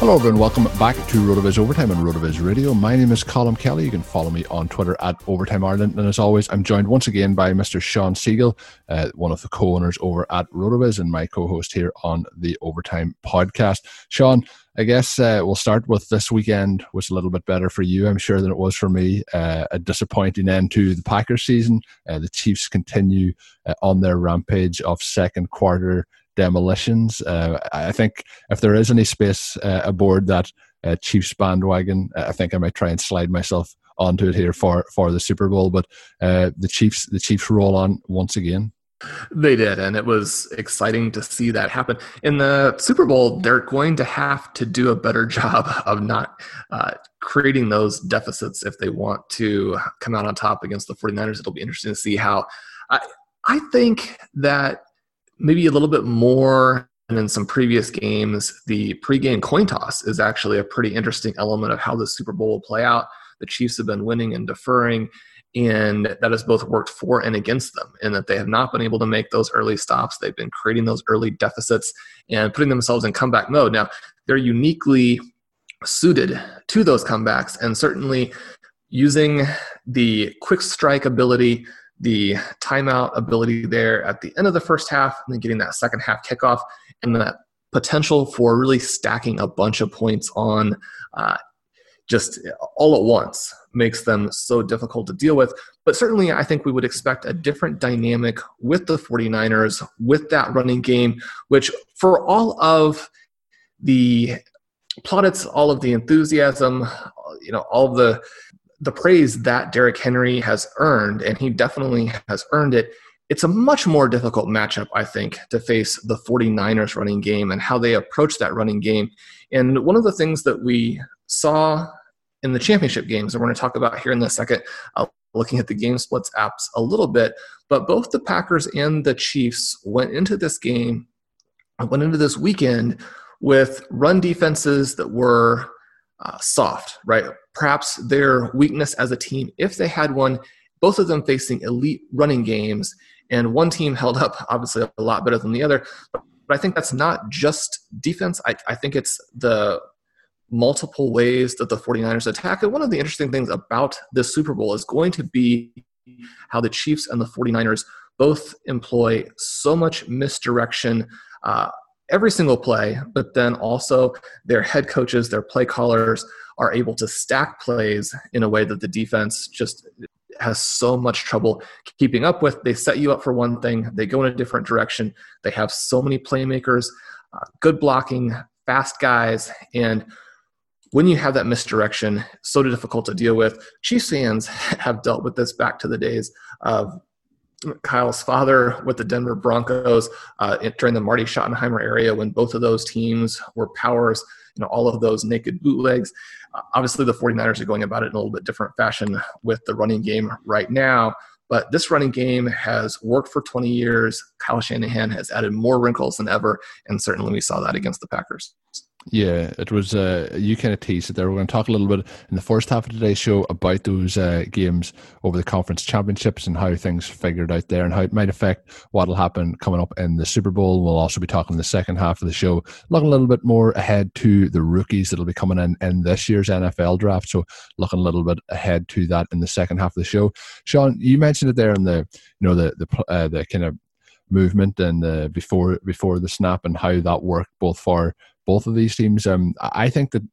Hello, everyone. Welcome back to RotoViz Overtime on RotoViz Radio. My name is Colin Kelly. You can follow me on Twitter at Overtime Ireland. And as always, I'm joined once again by Mr. Sean Siegel, uh, one of the co-owners over at RotoViz and my co-host here on the Overtime podcast. Sean, I guess uh, we'll start with this weekend was a little bit better for you, I'm sure, than it was for me. Uh, a disappointing end to the Packers season. Uh, the Chiefs continue uh, on their rampage of second quarter demolitions. Uh, I think if there is any space uh, aboard that uh, Chiefs bandwagon, uh, I think I might try and slide myself onto it here for for the Super Bowl. But uh, the Chiefs, the Chiefs roll on once again. They did, and it was exciting to see that happen. In the Super Bowl, they're going to have to do a better job of not uh, creating those deficits if they want to come out on top against the 49ers. It'll be interesting to see how. I, I think that maybe a little bit more than in some previous games, the pregame coin toss is actually a pretty interesting element of how the Super Bowl will play out. The Chiefs have been winning and deferring, and that has both worked for and against them, in that they have not been able to make those early stops. They've been creating those early deficits and putting themselves in comeback mode. Now, they're uniquely suited to those comebacks, and certainly using the quick strike ability the timeout ability there at the end of the first half and then getting that second half kickoff and that potential for really stacking a bunch of points on uh, just all at once makes them so difficult to deal with. But certainly, I think we would expect a different dynamic with the 49ers, with that running game, which for all of the plaudits, all of the enthusiasm, you know, all the the praise that Derrick Henry has earned, and he definitely has earned it, it's a much more difficult matchup, I think, to face the 49ers running game and how they approach that running game. And one of the things that we saw in the championship games, and we're going to talk about here in a second, uh, looking at the game splits apps a little bit, but both the Packers and the Chiefs went into this game, went into this weekend with run defenses that were uh, soft, right? Perhaps their weakness as a team, if they had one, both of them facing elite running games, and one team held up obviously a lot better than the other. But I think that's not just defense. I, I think it's the multiple ways that the 49ers attack. And one of the interesting things about this Super Bowl is going to be how the Chiefs and the 49ers both employ so much misdirection. Uh, every single play, but then also their head coaches, their play callers are able to stack plays in a way that the defense just has so much trouble keeping up with. They set you up for one thing, they go in a different direction. They have so many playmakers, uh, good blocking, fast guys, and when you have that misdirection, so difficult to deal with. Chiefs fans have dealt with this back to the days of Kyle's father with the Denver Broncos uh, during the Marty Schottenheimer area when both of those teams were powers, you know, all of those naked bootlegs. Uh, obviously, the 49ers are going about it in a little bit different fashion with the running game right now. But this running game has worked for 20 years. Kyle Shanahan has added more wrinkles than ever, and certainly we saw that against the Packers. Yeah, it was. Uh, you kind of teased it there. We're going to talk a little bit in the first half of today's show about those uh, games over the conference championships and how things figured out there and how it might affect what will happen coming up in the Super Bowl. We'll also be talking in the second half of the show, looking a little bit more ahead to the rookies that'll be coming in in this year's NFL draft. So, looking a little bit ahead to that in the second half of the show. Sean, you mentioned it there in the you know the the uh, the kind of movement and uh, before before the snap and how that worked both for both of these teams. Um, I think that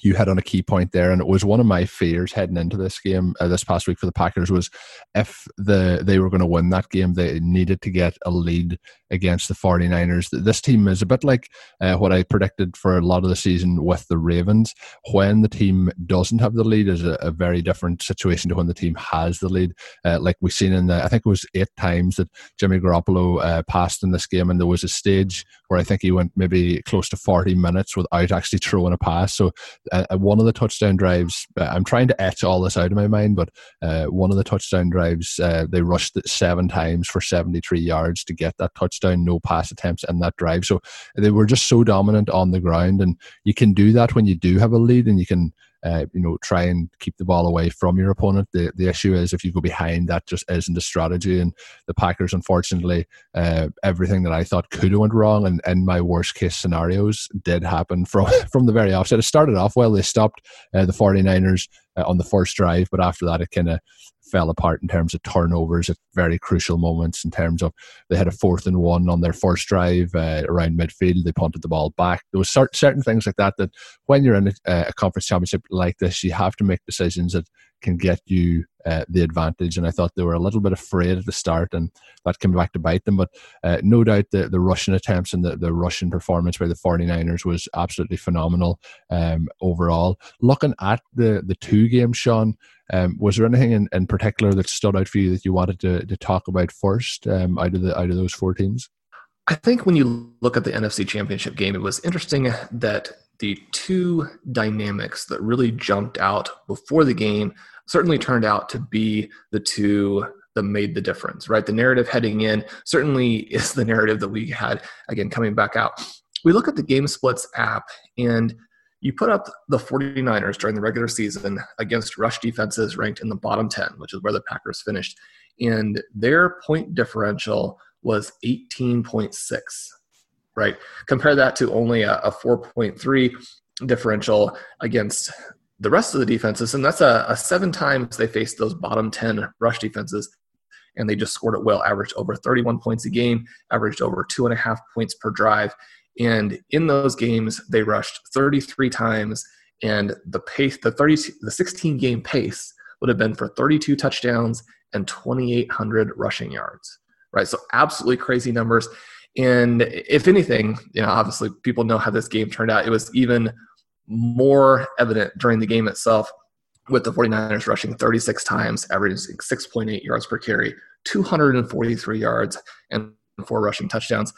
you had on a key point there, and it was one of my fears heading into this game uh, this past week for the Packers was if the they were going to win that game, they needed to get a lead against the 49ers. This team is a bit like uh, what I predicted for a lot of the season with the Ravens. When the team doesn't have the lead, is a, a very different situation to when the team has the lead. Uh, like we've seen in the, I think it was eight times that Jimmy Garoppolo uh, passed in this game, and there was a stage where I think he went maybe close to 40 minutes without actually throwing a pass. So uh, uh, one of the touchdown drives, uh, I'm trying to etch all this out of my mind, but one of the touchdown drives, they rushed it seven times for 73 yards to get that touchdown, no pass attempts in that drive. So they were just so dominant on the ground, and you can do that when you do have a lead, and you can uh, you know, try and keep the ball away from your opponent. The the issue is if you go behind, that just isn't a strategy. And the Packers, unfortunately, uh, everything that I thought could have went wrong, and in my worst case scenarios, did happen from from the very offset. It started off well. They stopped uh, the 49ers uh, on the first drive, but after that, it kind of fell apart in terms of turnovers at very crucial moments. In terms of they had a fourth and one on their first drive uh, around midfield, they punted the ball back. There was certain things like that that when you're in a, a conference championship like this, you have to make decisions that can get you uh, the advantage. And I thought they were a little bit afraid at the start, and that came back to bite them. But uh, no doubt the, the rushing attempts and the, the rushing performance by the 49ers was absolutely phenomenal um, overall. Looking at the, the two games, Sean, um, was there anything in, in particular that stood out for you that you wanted to, to talk about first um, out of the out of those four teams? I think when you look at the NFC Championship game, it was interesting that the two dynamics that really jumped out before the game certainly turned out to be the two that made the difference, right? The narrative heading in certainly is the narrative that we had, again, coming back out. We look at the Game Splits app, and you put up the 49ers during the regular season against rush defenses ranked in the bottom 10, which is where the Packers finished, and their point differential was 18.6 right? Compare that to only a, a 4.3 differential against the rest of the defenses, and that's a, a, seven times they faced those bottom 10 rush defenses, and they just scored it well, averaged over 31 points a game, averaged over two and a half points per drive. And in those games, they rushed 33 times, and the pace, the 30, the 16 game pace would have been for 32 touchdowns and 2,800 rushing yards, right? So absolutely crazy numbers. And if anything, you know, obviously people know how this game turned out. It was even more evident during the game itself with the 49ers rushing 36 times, averaging 6.8 yards per carry, 243 yards, and four rushing touchdowns.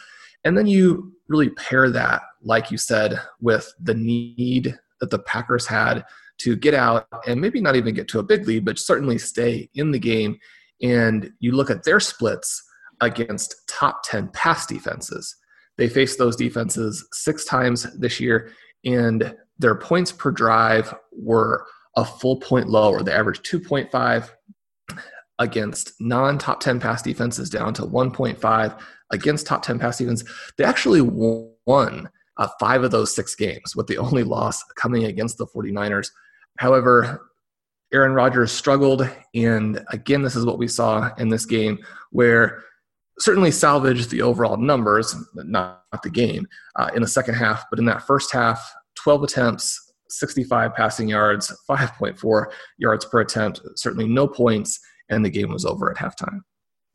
And then you really pair that, like you said, with the need that the Packers had to get out and maybe not even get to a big lead, but certainly stay in the game. And you look at their splits against top 10 pass defenses. They faced those defenses six times this year, and their points per drive were a full point lower. They averaged 2.5 against non top 10 pass defenses, down to 1.5 against top 10 pass defense. They actually won uh, five of those six games, with the only loss coming against the 49ers. However, Aaron Rodgers struggled, and again, this is what we saw in this game where certainly salvaged the overall numbers, not, not the game, uh, in the second half. But in that first half, 12 attempts, 65 passing yards, 5.4 yards per attempt, certainly no points, and the game was over at halftime.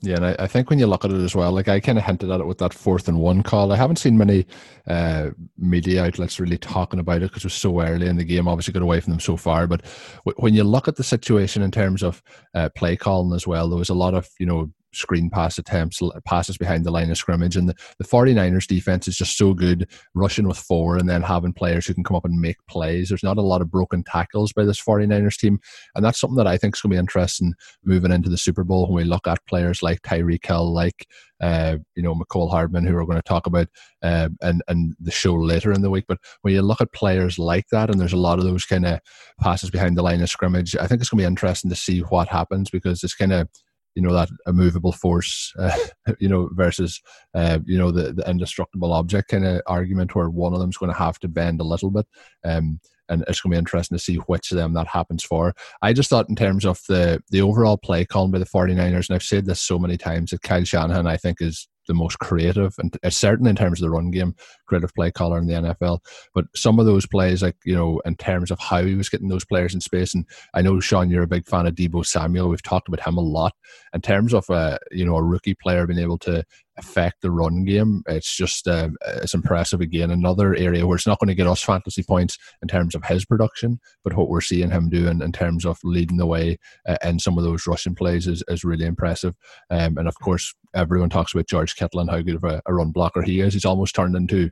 Yeah, and I, I, think when you look at it as well, like I kind of hinted at it with that fourth and one call. I haven't seen many uh, media outlets really talking about it because it was so early in the game. Obviously, got away from them so far. But w- when you look at the situation in terms of uh, play calling as well, there was a lot of you know screen pass attempts, passes behind the line of scrimmage. And the, the 49ers defense is just so good, rushing with four and then having players who can come up and make plays. There's not a lot of broken tackles by this 49ers team. And that's something that I think is going to be interesting moving into the Super Bowl when we look at players like Tyreek Hill, like uh, you know, Mecole Hardman, who we're going to talk about uh, and, and the show later in the week. But when you look at players like that, and there's a lot of those kind of passes behind the line of scrimmage, I think it's going to be interesting to see what happens because it's kind of you know that immovable force uh, you know versus uh, you know the, the indestructible object kind of argument where one of them's going to have to bend a little bit um, and it's going to be interesting to see which of them that happens for. I just thought in terms of the the overall play called by the 49ers, and I've said this so many times that Kyle Shanahan I think is the most creative and uh, certainly in terms of the run game, creative play caller in the NFL. But some of those plays, like you know, in terms of how he was getting those players in space, and I know Sean, you're a big fan of Deebo Samuel. We've talked about him a lot in terms of a uh, you know a rookie player being able to affect the run game. It's just uh, it's impressive again. Another area where it's not going to get us fantasy points in terms of his production, but what we're seeing him doing in terms of leading the way uh, in some of those rushing plays is, is really impressive. Um, and of course, everyone talks about George Kittle and how good of a, a run blocker he is. He's almost turned into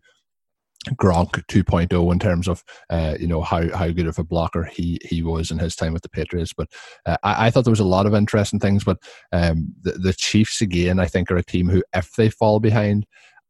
Gronk 2.0 in terms of uh, you know how, how good of a blocker he he was in his time with the Patriots. But uh, I, I, thought there was a lot of interesting things. But um, the, the Chiefs again, I think, are a team who, if they fall behind,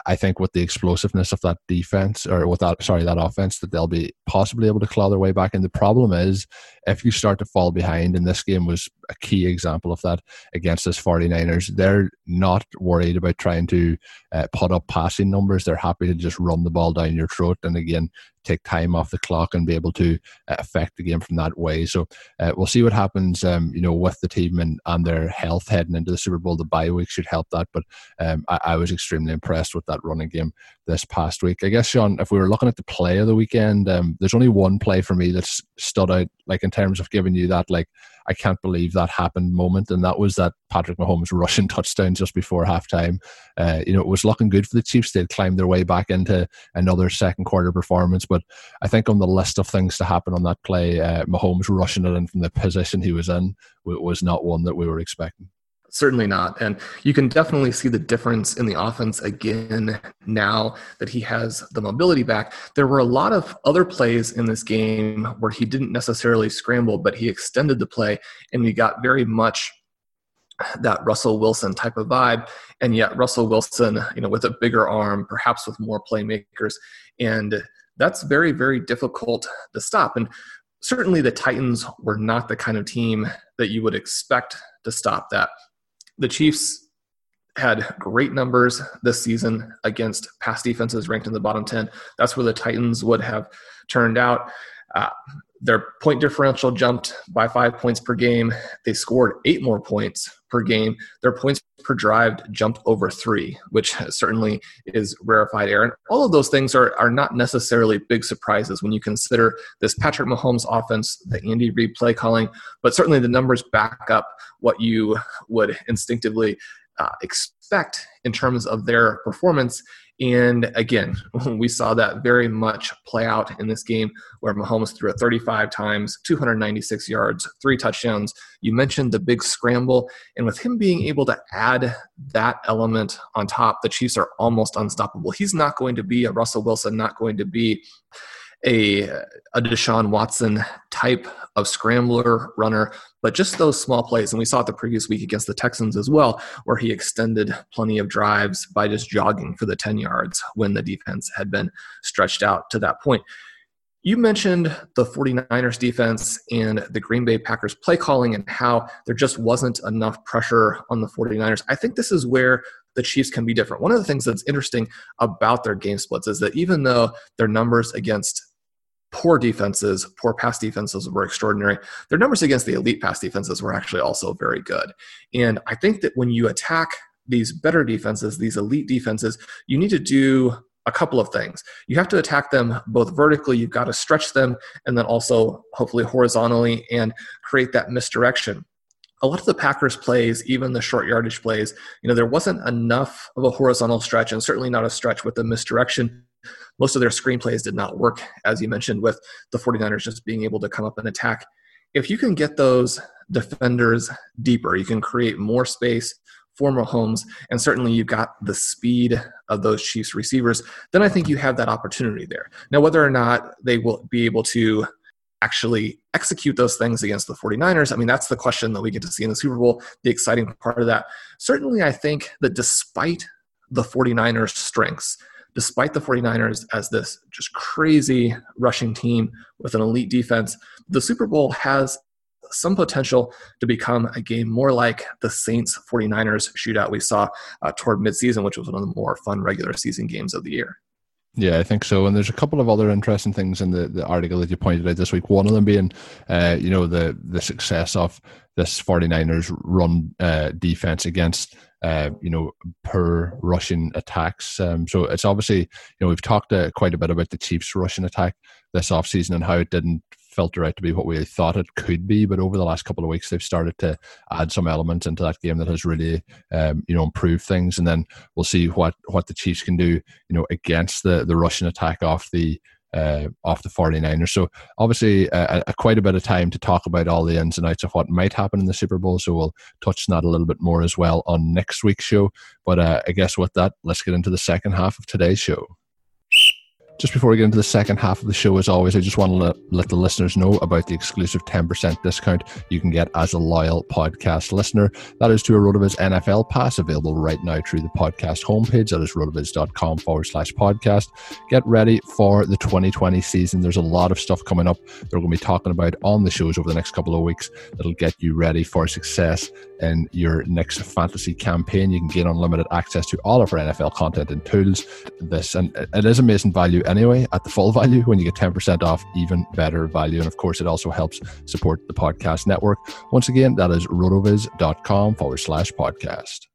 I think with the explosiveness of that defense or with that sorry that offense that they'll be possibly able to claw their way back. And the problem is if you start to fall behind, and this game was a key example of that against this 49ers, they're not worried about trying to uh, put up passing numbers. They're happy to just run the ball down your throat. And again, take time off the clock and be able to uh, affect the game from that way. So uh, we'll see what happens, um, you know, with the team and, and their health heading into the Super Bowl. The bye week should help that, but um, I, I, was extremely impressed with that running game this past week. I guess, Sean, if we were looking at the play of the weekend, um, there's only one play for me that's stood out, like in terms of giving you that, like, I can't believe that happened moment, and that was that Patrick Mahomes rushing touchdown just before halftime. Uh, you know, it was looking good for the Chiefs. They'd climbed their way back into another second quarter performance, but I think on the list of things to happen on that play, uh, Mahomes rushing it in from the position he was in was not one that we were expecting. Certainly not. And you can definitely see the difference in the offense again now that he has the mobility back. There were a lot of other plays in this game where he didn't necessarily scramble, but he extended the play, and we got very much that Russell Wilson type of vibe. And yet, Russell Wilson, you know, with a bigger arm, perhaps with more playmakers. And that's very, very difficult to stop. And certainly the Titans were not the kind of team that you would expect to stop that the Chiefs had great numbers this season against pass defenses ranked in the bottom 10. That's where the Titans would have turned out. Uh, their point differential jumped by five points per game. They scored eight more points per game. Their points per drive jumped over three, which certainly is rarefied air. And all of those things are, are not necessarily big surprises when you consider this Patrick Mahomes offense, the Andy Reid play calling, but certainly the numbers back up what you would instinctively uh, expect in terms of their performance. And again, we saw that very much play out in this game where Mahomes threw it 35 times, 296 yards, three touchdowns. You mentioned the big scramble. And with him being able to add that element on top, the Chiefs are almost unstoppable. He's not going to be a Russell Wilson, not going to be a, a Deshaun Watson type of scrambler runner, but just those small plays. And we saw it the previous week against the Texans as well, where he extended plenty of drives by just jogging for the 10 yards when the defense had been stretched out to that point. You mentioned the 49ers defense and the Green Bay Packers play calling and how there just wasn't enough pressure on the 49ers. I think this is where the Chiefs can be different. One of the things that's interesting about their game splits is that even though their numbers against poor defenses, poor pass defenses were extraordinary. Their numbers against the elite pass defenses were actually also very good. And I think that when you attack these better defenses, these elite defenses, you need to do a couple of things. You have to attack them both vertically, you've got to stretch them, and then also hopefully horizontally and create that misdirection. A lot of the Packers plays, even the short yardage plays, you know, there wasn't enough of a horizontal stretch and certainly not a stretch with the misdirection most of their screenplays did not work, as you mentioned, with the 49ers just being able to come up and attack. If you can get those defenders deeper, you can create more space for Mahomes, and certainly you've got the speed of those Chiefs receivers, then I think you have that opportunity there. Now, whether or not they will be able to actually execute those things against the 49ers, I mean, that's the question that we get to see in the Super Bowl, the exciting part of that. Certainly, I think that despite the 49ers' strengths, despite the 49ers as this just crazy rushing team with an elite defense, the Super Bowl has some potential to become a game more like the Saints 49ers shootout we saw uh, toward midseason, which was one of the more fun regular season games of the year. Yeah, I think so. And there's a couple of other interesting things in the, the article that you pointed out this week. One of them being, uh, you know, the the success of this 49ers run uh, defense against uh, you know, per rushing attacks. Um, so it's obviously, you know, we've talked uh, quite a bit about the Chiefs' rushing attack this offseason and how it didn't filter out to be what we thought it could be. But over the last couple of weeks, they've started to add some elements into that game that has really, um, you know, improved things. And then we'll see what what the Chiefs can do, you know, against the the rushing attack off the uh, off the 49ers. So obviously uh, a, quite a bit of time to talk about all the ins and outs of what might happen in the Super Bowl. So we'll touch on that a little bit more as well on next week's show. But uh, I guess with that, let's get into the second half of today's show. Just before we get into the second half of the show, as always, I just want to let, let the listeners know about the exclusive 10% discount you can get as a loyal podcast listener. That is to a RotoViz NFL pass available right now through the podcast homepage. That is rotoviz.com forward slash podcast. Get ready for the 2020 season. There's a lot of stuff coming up that we're going to be talking about on the shows over the next couple of weeks that'll get you ready for success in your next fantasy campaign. You can gain unlimited access to all of our NFL content and tools. This, and it is amazing value anyway at the full value when you get 10% off, even better value. And of course, it also helps support the podcast network. Once again, that is rotoviz.com forward slash podcast.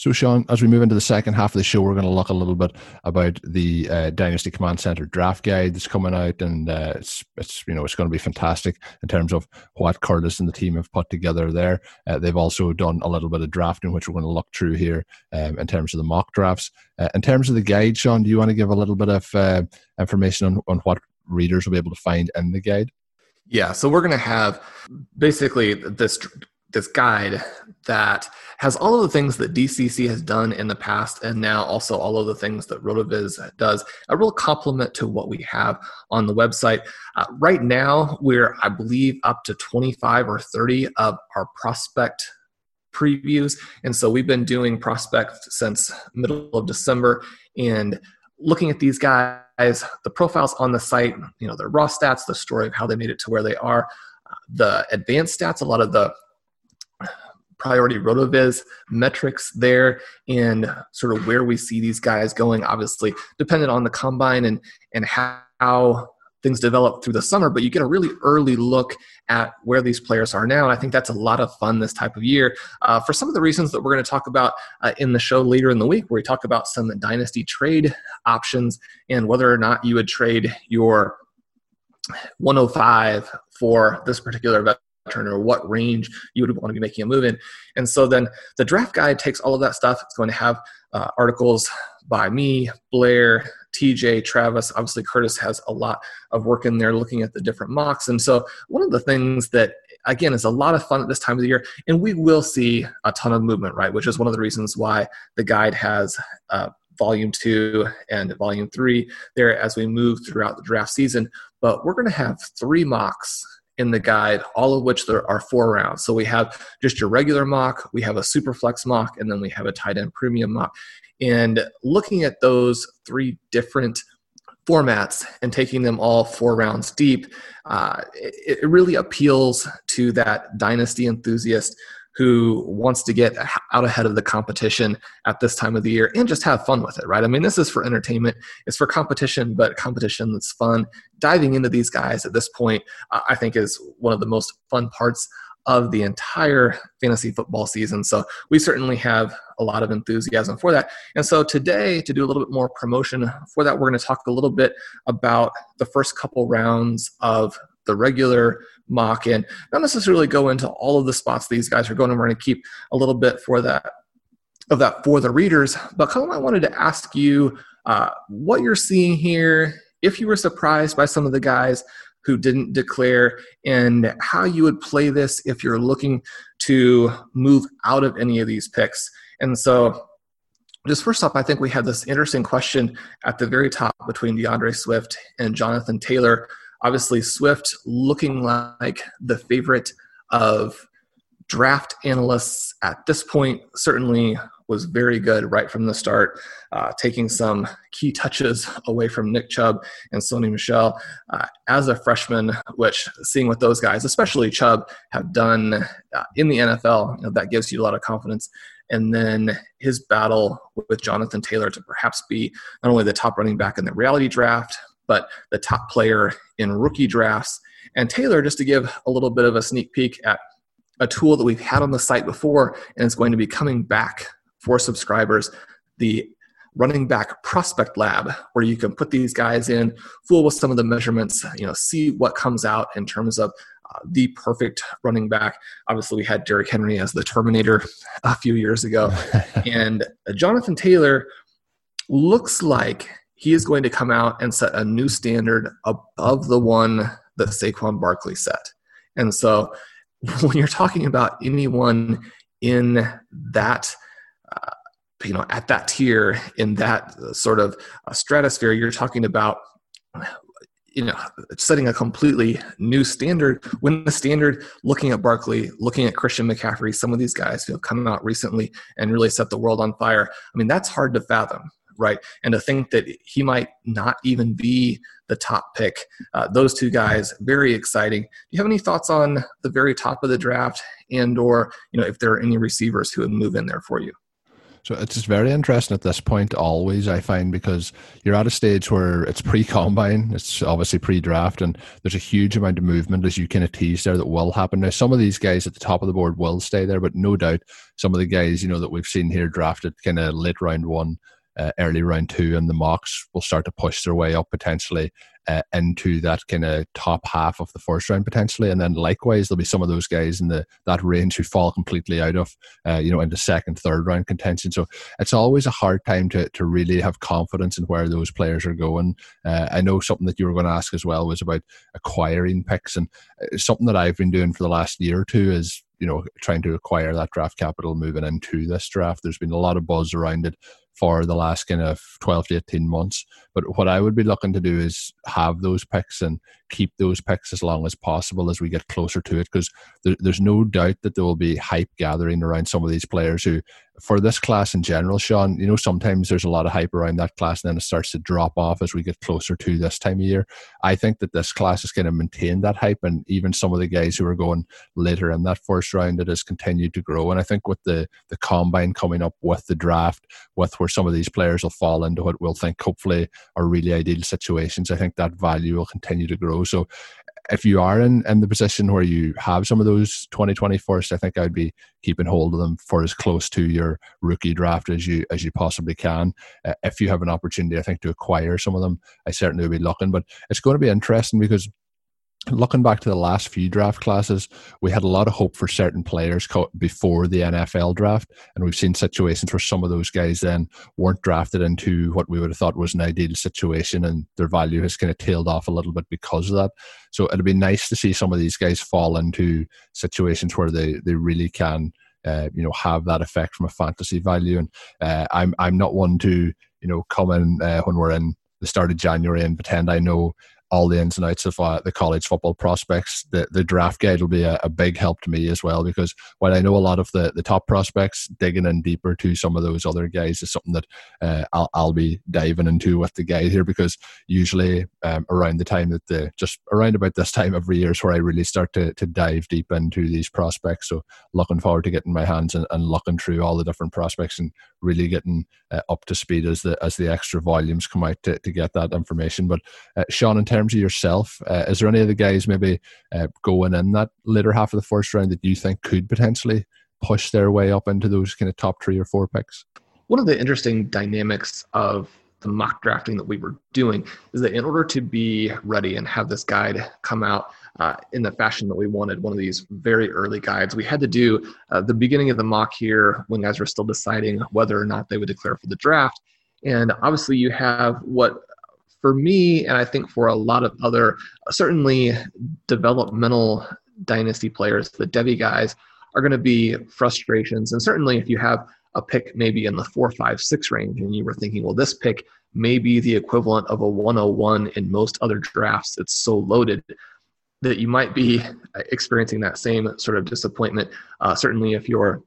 So, Sean, as we move into the second half of the show, we're going to look a little bit about the uh, Dynasty Command Center draft guide that's coming out, and uh, it's it's you know it's going to be fantastic in terms of what Curtis and the team have put together there. Uh, they've also done a little bit of drafting, which we're going to look through here um, in terms of the mock drafts. Uh, in terms of the guide, Sean, do you want to give a little bit of uh, information on, on what readers will be able to find in the guide? Yeah, so we're going to have basically this this guide that has all of the things that DCC has done in the past and now also all of the things that RotoViz does, a real complement to what we have on the website. Uh, right now, we're, I believe, up to 25 or 30 of our prospect previews. And so we've been doing prospect since middle of December and looking at these guys, the profiles on the site, you know, their raw stats, the story of how they made it to where they are, uh, the advanced stats, a lot of the priority rotoviz metrics there and sort of where we see these guys going obviously dependent on the combine and and how things develop through the summer but you get a really early look at where these players are now. And i think that's a lot of fun this type of year uh, for some of the reasons that we're going to talk about uh, in the show later in the week where we talk about some dynasty trade options and whether or not you would trade your 105 for this particular or what range you would want to be making a move in. And so then the draft guide takes all of that stuff. It's going to have uh, articles by me, Blair, TJ, Travis. Obviously, Curtis has a lot of work in there looking at the different mocks. And so one of the things that again is a lot of fun at this time of the year and we will see a ton of movement right which is one of the reasons why the guide has uh, volume two and volume three there as we move throughout the draft season but we're going to have three mocks in the guide, all of which there are four rounds. So we have just your regular mock, we have a super flex mock, and then we have a tight end premium mock. And looking at those three different formats and taking them all four rounds deep, uh, it, it really appeals to that dynasty enthusiast who wants to get out ahead of the competition at this time of the year and just have fun with it, right? I mean, this is for entertainment, it's for competition, but competition that's fun. Diving into these guys at this point, I think, is one of the most fun parts of the entire fantasy football season. So we certainly have a lot of enthusiasm for that. And so today, to do a little bit more promotion for that, we're going to talk a little bit about the first couple rounds of the regular mock and not necessarily go into all of the spots these guys are going. And we're going to keep a little bit for that of that for the readers. But Colin, I wanted to ask you uh, what you're seeing here. If you were surprised by some of the guys who didn't declare, and how you would play this if you're looking to move out of any of these picks. And so, just first off, I think we had this interesting question at the very top between D'Andre Swift and Jonathan Taylor. Obviously, Swift looking like the favorite of draft analysts at this point, certainly was very good right from the start, uh, taking some key touches away from Nick Chubb and Sony Michel uh, as a freshman, which seeing what those guys, especially Chubb, have done uh, in the NFL, you know, that gives you a lot of confidence. And then his battle with Jonathan Taylor to perhaps be not only the top running back in the reality draft, but the top player in rookie drafts. And Taylor, just to give a little bit of a sneak peek at a tool that we've had on the site before and it's going to be coming back for subscribers the running back prospect lab where you can put these guys in fool with some of the measurements you know see what comes out in terms of uh, the perfect running back obviously we had Derrick Henry as the terminator a few years ago and uh, Jonathan Taylor looks like he is going to come out and set a new standard above the one that Saquon Barkley set. And so when you're talking about anyone in that uh, you know at that tier in that sort of uh, stratosphere you're talking about you know setting a completely new standard when the standard looking at barkley looking at christian mccaffrey some of these guys who have come out recently and really set the world on fire i mean that's hard to fathom right? And to think that he might not even be the top pick. Uh, those two guys very exciting. Do you have any thoughts on the very top of the draft and or you know if there are any receivers who would move in there for you? So it's just very interesting at this point, always, I find, because you're at a stage where it's pre combine, it's obviously pre draft, and there's a huge amount of movement, as you kind of tease there, that will happen. Now, some of these guys at the top of the board will stay there, but no doubt some of the guys, you know, that we've seen here drafted kind of late round one, uh, early round two, and the mocks will start to push their way up potentially uh, into that kind of top half of the first round potentially, and then likewise there'll be some of those guys in the that range who fall completely out of uh, you know into second, third round contention. So it's always a hard time to to really have confidence in where those players are going. Uh, I know something that you were going to ask as well was about acquiring picks, and uh, something that I've been doing for the last year or two is you know trying to acquire that draft capital moving into this draft. There's been a lot of buzz around it for the last kind of 12 to 18 months. But what I would be looking to do is have those picks and keep those picks as long as possible as we get closer to it because there, there's no doubt that there will be hype gathering around some of these players who for this class in general, Sean, you know, sometimes there's a lot of hype around that class and then it starts to drop off as we get closer to this time of year. I think that this class is going to maintain that hype and even some of the guys who are going later in that first round, it has continued to grow. And I think with the, the combine coming up with the draft, with where some of these players will fall into what we'll think hopefully are really ideal situations, I think that value will continue to grow. So if you are in, in the position where you have some of those 2020 first, I think I'd be keeping hold of them for as close to your rookie draft as you as you possibly can. Uh, if you have an opportunity, I think to acquire some of them, I certainly would be looking. But it's going to be interesting because looking back to the last few draft classes, we had a lot of hope for certain players before the NFL draft, and we've seen situations where some of those guys then weren't drafted into what we would have thought was an ideal situation, and their value has kind of tailed off a little bit because of that. So it'd be nice to see some of these guys fall into situations where they they really can. Uh, you know, have that effect from a fantasy value, and uh, I'm I'm not one to you know come in uh, when we're in the start of January and pretend I know all the ins and outs of uh, the college football prospects. The, the draft guide will be a, a, big help to me as well because while I know a lot of the, the top prospects, digging in deeper to some of those other guys is something that uh, I'll, I'll be diving into with the guide here because usually um, around the time that the just around about this time every year is where I really start to, to dive deep into these prospects. So looking forward to getting my hands and, and looking through all the different prospects and really getting uh, up to speed as the as the extra volumes come out to, to get that information. But uh, Sean, in terms of yourself, uh, is there any of the guys maybe uh, going in that later half of the first round that you think could potentially push their way up into those kind of top three or four picks? One of the interesting dynamics of the mock drafting that we were doing is that in order to be ready and have this guide come out uh, in the fashion that we wanted, one of these very early guides, we had to do uh, the beginning of the mock here when guys were still deciding whether or not they would declare for the draft. And obviously, you have what for me, and I think for a lot of other, certainly developmental dynasty players, the Devy guys, are going to be frustrations. And certainly if you have a pick maybe in the four, five, six range, and you were thinking, well, this pick may be the equivalent of a 101 in most other drafts. It's so loaded that you might be experiencing that same sort of disappointment. Uh, certainly, if you're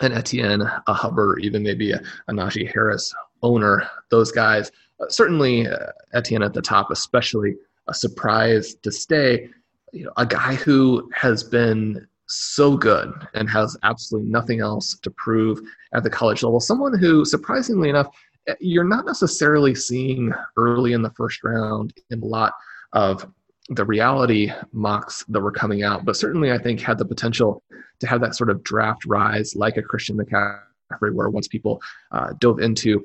an Etienne, a Hubbard, even maybe a, a Najee Harris owner, those guys, uh, certainly uh, Etienne at the top, especially a surprise to stay. You know, a guy who has been so good and has absolutely nothing else to prove at the college level. Someone who, surprisingly enough, eh, you're not necessarily seeing early in the first round in a lot of the reality mocks that were coming out, but certainly I think had the potential to have that sort of draft rise like a Christian McCaffrey, where once people uh, dove into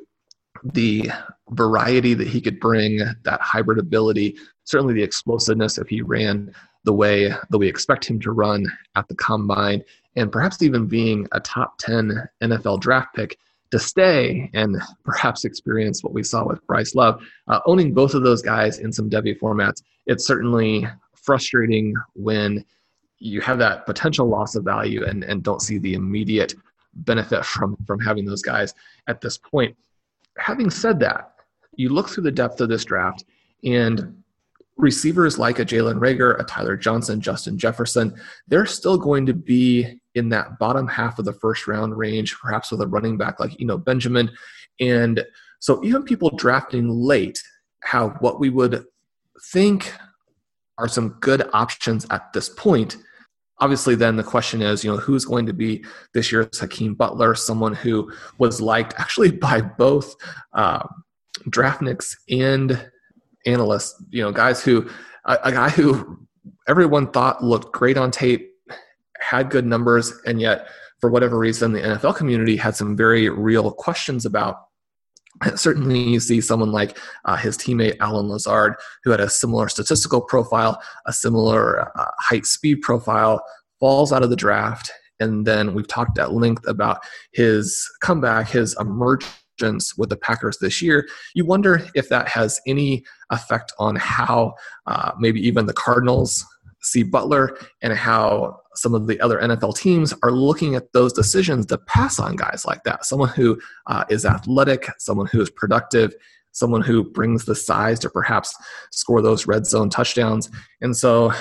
the variety that he could bring, that hybrid ability, certainly the explosiveness if he ran the way that we expect him to run at the combine, and perhaps even being a top 10 NFL draft pick to stay and perhaps experience what we saw with Bryce Love. Uh, owning both of those guys in some Devy formats, it's certainly frustrating when you have that potential loss of value and, and don't see the immediate benefit from, from having those guys at this point. Having said that, you look through the depth of this draft and receivers like a Jalen Reagor, a Tyler Johnson, Justin Jefferson, they're still going to be in that bottom half of the first round range, perhaps with a running back like, you know, Benjamin. And so even people drafting late have what we would think are some good options at this point. Obviously, then the question is, you know, who's going to be this year's Hakeem Butler, someone who was liked actually by both uh, draftniks and analysts, you know, guys who, a, a guy who everyone thought looked great on tape, had good numbers, and yet for whatever reason, the NFL community had some very real questions about. Certainly, you see someone like uh, his teammate Allen Lazard, who had a similar statistical profile, a similar uh, height speed profile, falls out of the draft. And then we've talked at length about his comeback, his emergence with the Packers this year, you wonder if that has any effect on how uh, maybe even the Cardinals see Butler and how some of the other NFL teams are looking at those decisions to pass on guys like that. Someone who uh, is athletic, someone who is productive, someone who brings the size to perhaps score those red zone touchdowns. And so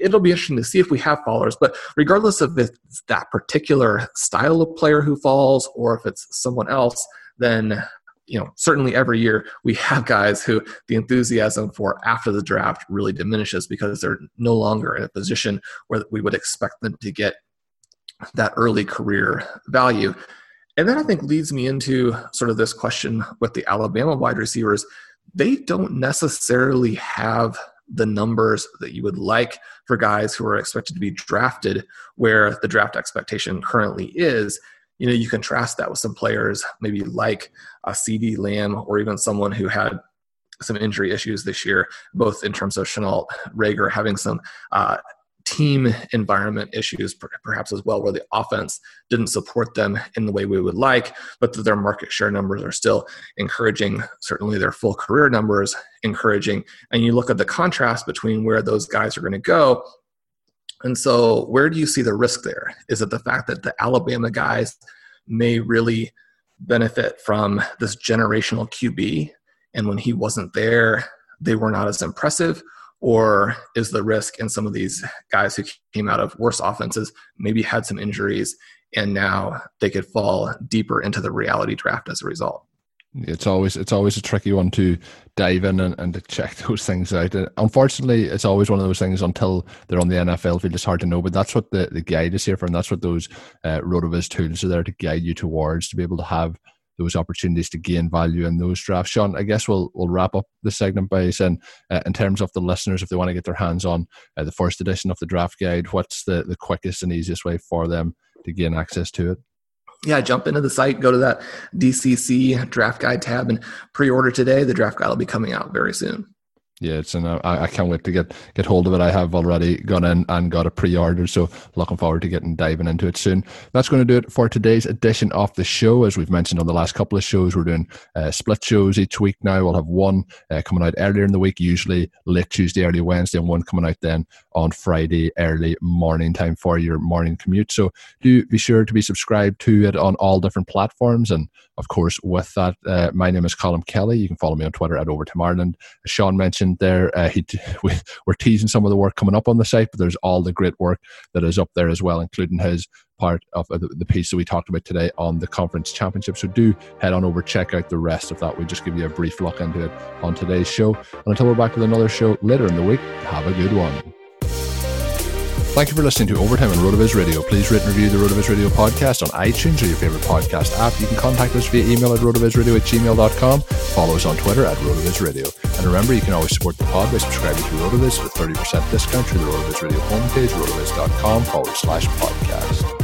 it'll be interesting to see if we have fallers. But regardless of if that particular style of player who falls or if it's someone else, then you know certainly every year we have guys who the enthusiasm for after the draft really diminishes because they're no longer in a position where we would expect them to get that early career value. And then i think leads me into sort of this question with the alabama wide receivers. They don't necessarily have the numbers that you would like for guys who are expected to be drafted where the draft expectation currently is you know, you contrast that with some players, maybe like a CeeDee Lamb or even someone who had some injury issues this year, both in terms of Shenault Reagor having some uh, team environment issues, perhaps as well, where the offense didn't support them in the way we would like, but that their market share numbers are still encouraging, certainly their full career numbers encouraging. And you look at the contrast between where those guys are going to go and so, where do you see the risk there? Is it the fact that the Alabama guys may really benefit from this generational QB, and when he wasn't there, they were not as impressive? Or is the risk in some of these guys who came out of worse offenses, maybe had some injuries, and now they could fall deeper into the reality draft as a result? It's always it's always a tricky one to dive in and, and to check those things out. And unfortunately, it's always one of those things until they're on the NFL field. It's hard to know, but that's what the, the guide is here for, and that's what those uh, Rotoviz tools are there to guide you towards to be able to have those opportunities to gain value in those drafts. Sean, I guess we'll we'll wrap up the segment by saying, uh, in terms of the listeners, if they want to get their hands on uh, the first edition of the draft guide, what's the the quickest and easiest way for them to gain access to it? Yeah, jump into the site, go to that DCC draft guide tab and pre order today. The draft guide will be coming out very soon. Yeah, it's and I, I can't wait to get get hold of it. I have already gone in and got a pre-order, so looking forward to getting diving into it soon. That's going to do it for today's edition of the show. As we've mentioned on the last couple of shows, we're doing uh, split shows each week now. We'll have one uh, coming out earlier in the week, usually late Tuesday, early Wednesday, and one coming out then on Friday, early morning time for your morning commute. So do be sure to be subscribed to it on all different platforms. And of course, with that, uh, my name is Colin Kelly. You can follow me on Twitter at Overtime Ireland. As Sean mentioned there, uh, he we, we're teasing some of the work coming up on the site, but there's all the great work that is up there as well, including his part of the, the piece that we talked about today on the conference championship. So do head on over, check out the rest of that. We just give you a brief look into it on today's show. And until we're back with another show later in the week, have a good one. Thank you for listening to Overtime on RotoViz Radio. Please rate and review the RotoViz Radio podcast on iTunes or your favorite podcast app. You can contact us via email at rotovizradio at gmail.com. Follow us on Twitter at RotoViz Radio. And remember, you can always support the pod by subscribing to RotoViz with 30% discount through the RotoViz Radio homepage, rotoviz.com forward slash podcast.